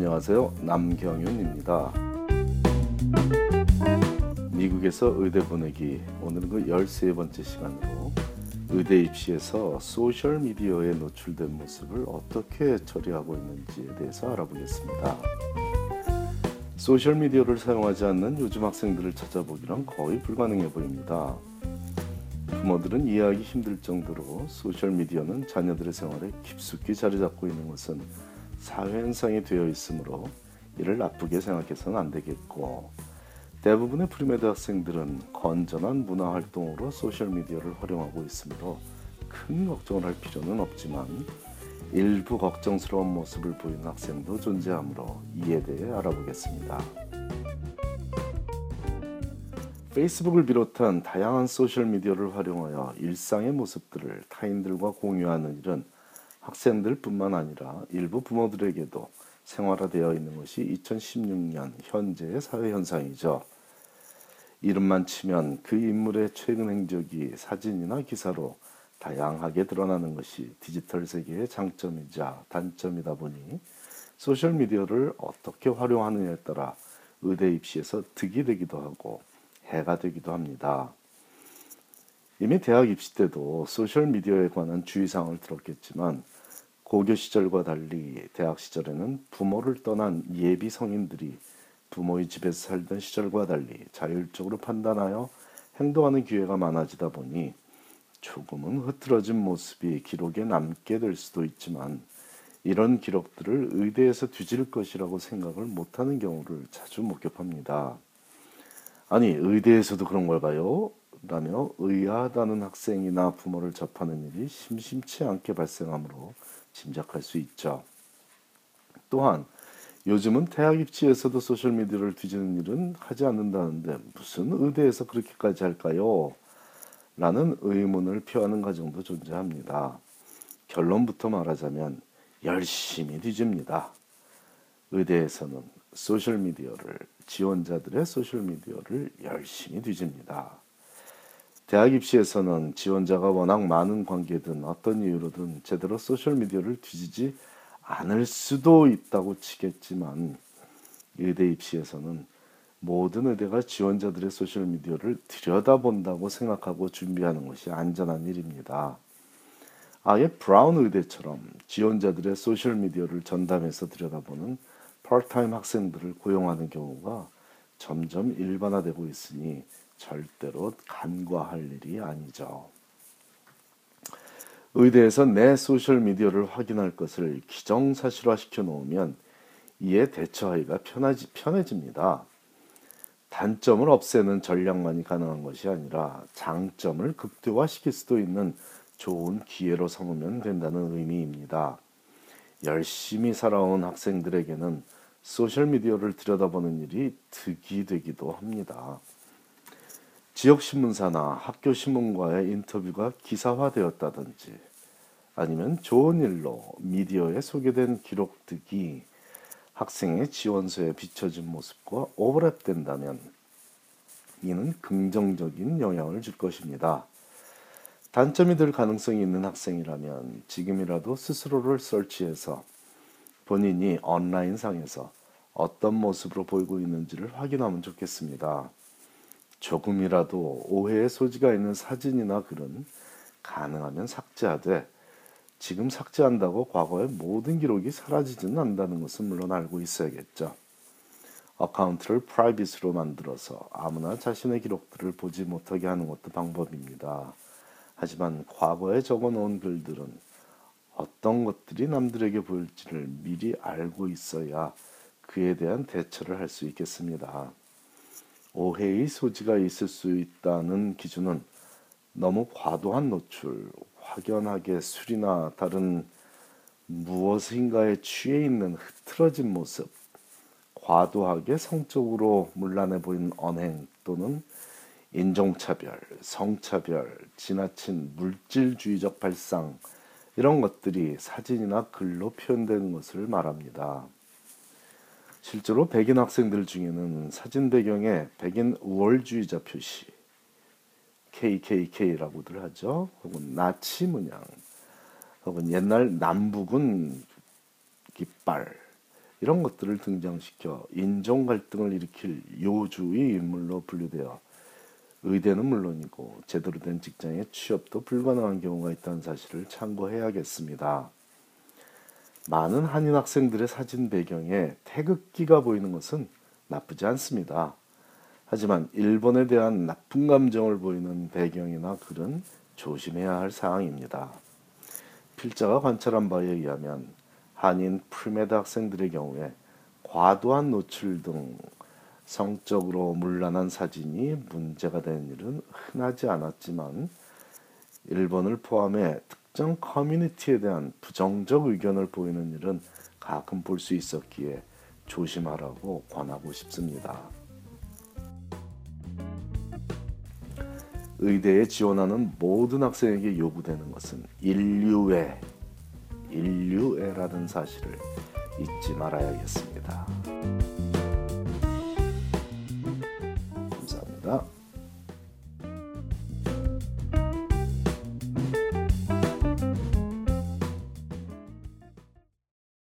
안녕하세요. 남경윤입니다. 미국에서 의대 보내기 오늘은 그 13번째 시간으로 의대 입시에서 소셜 미디어에 노출된 모습을 어떻게 처리하고 있는지에 대해서 알아보겠습니다. 소셜 미디어를 사용하지 않는 요즘 학생들을 찾아보기란 거의 불가능해 보입니다. 부모들은 이해하기 힘들 정도로 소셜 미디어는 자녀들의 생활에 깊숙이 자리 잡고 있는 것은 사회현상이 되어 있으므로 이를 나쁘게 생각해서는 안 되겠고 대부분의 premed 학생들은 건전한 문화 활동으로 소셜미디어를 활용하고 있으므로 큰 걱정을 할 필요는 없지만 일부 걱정스러운 모습을 보이는 학생도 존재하므로 이에 대해 알아보겠습니다. 페이스북을 비롯한 다양한 소셜미디어를 활용하여 일상의 모습들을 타인들과 공유하는 일은 학생들뿐만 아니라 일부 부모들에게도 생활화되어 있는 것이 2016년 현재의 사회 현상이죠. 이름만 치면 그 인물의 최근 행적이 사진이나 기사로 다양하게 드러나는 것이 디지털 세계의 장점이자 단점이다 보니 소셜 미디어를 어떻게 활용하느냐에 따라 의대 입시에서 득이 되기도 하고 해가 되기도 합니다. 이미 대학 입시 때도 소셜미디어에 관한 주의사항을 들었겠지만 고교 시절과 달리 대학 시절에는 부모를 떠난 예비 성인들이 부모의 집에서 살던 시절과 달리 자율적으로 판단하여 행동하는 기회가 많아지다 보니 조금은 흐트러진 모습이 기록에 남게 될 수도 있지만 이런 기록들을 의대에서 뒤질 것이라고 생각을 못하는 경우를 자주 목격합니다. 아니 의대에서도 그런 걸 봐요? 라며 의아하다는 학생이나 부모를 접하는 일이 심심치 않게 발생하므로 짐작할 수 있죠. 또한 요즘은 대학 입시에서도 소셜미디어를 뒤지는 일은 하지 않는다는데 무슨 의대에서 그렇게까지 할까요? 라는 의문을 표하는 가정도 존재합니다. 결론부터 말하자면 열심히 뒤집니다. 의대에서는 소셜미디어를 지원자들의 소셜미디어를 열심히 뒤집니다. 대학 입시에서는 지원자가 워낙 많은 관계로든 어떤 이유로든 제대로 소셜 미디어를 뒤지지 않을 수도 있다고 치겠지만 의대 입시에서는 모든 의대가 지원자들의 소셜 미디어를 들여다본다고 생각하고 준비하는 것이 안전한 일입니다. 아예 브라운 의대처럼 지원자들의 소셜 미디어를 전담해서 들여다보는 파트타임 학생들을 고용하는 경우가 점점 일반화되고 있으니 절대로 간과할 일이 아니죠. 의대에서 내 소셜미디어를 확인할 것을 기정사실화 시켜 놓으면 이에 대처하기가 편하지, 편해집니다. 단점을 없애는 전략만이 가능한 것이 아니라 장점을 극대화시킬 수도 있는 좋은 기회로 삼으면 된다는 의미입니다. 열심히 살아온 학생들에게는 소셜미디어를 들여다보는 일이 득이 되기도 합니다. 지역 신문사나 학교 신문과의 인터뷰가 기사화되었다든지 아니면 좋은 일로 미디어에 소개된 기록 득이 학생의 지원서에 비춰진 모습과 오버랩된다면 이는 긍정적인 영향을 줄 것입니다. 단점이 될 가능성이 있는 학생이라면 지금이라도 스스로를 설치해서 본인이 온라인상에서 어떤 모습으로 보이고 있는지를 확인하면 좋겠습니다. 조금이라도 오해의 소지가 있는 사진이나 글은 가능하면 삭제하되 지금 삭제한다고 과거의 모든 기록이 사라지지는 않는다는 것은 물론 알고 있어야겠죠. account를 private으로 만들어서 아무나 자신의 기록들을 보지 못하게 하는 것도 방법입니다. 하지만 과거에 적어 놓은 글들은 어떤 것들이 남들에게 보일지를 미리 알고 있어야 그에 대한 대처를 할 수 있겠습니다. 오해의 소지가 있을 수 있다는 기준은 너무 과도한 노출, 확연하게 술이나 다른 무엇인가에 취해 있는 흐트러진 모습, 과도하게 성적으로 문란해 보이는 언행 또는 인종차별, 성차별, 지나친 물질주의적 발상 이런 것들이 사진이나 글로 표현되는 것을 말합니다. 실제로 백인 학생들 중에는 사진 배경에 백인 우월주의자 표시 KKK라고들 하죠. 혹은 나치 문양 혹은 옛날 남북은 깃발 이런 것들을 등장시켜 인종 갈등을 일으킬 요주의 인물로 분류되어 의대는 물론이고 제대로 된 직장에 취업도 불가능한 경우가 있다는 사실을 참고해야겠습니다. 많은 한인 학생들의 사진 배경에 태극기가 보이는 것은 나쁘지 않습니다. 하지만 일본에 대한 나쁜 감정을 보이는 배경이나 글은 조심해야 할 사항입니다. 필자가 관찰한 바에 의하면 한인 premed 학생들의 경우에 과도한 노출 등 성적으로 문란한 사진이 문제가 된 일은 흔하지 않았지만 일본을 포함해 특정 커뮤니티에 대한 부정적 의견을 보이는 일은 가끔 볼 수 있었기에 조심하라고 권하고 싶습니다. 의대에 지원하는 모든 학생에게 요구되는 것은 인류애, 인류애라는 사실을 잊지 말아야겠습니다.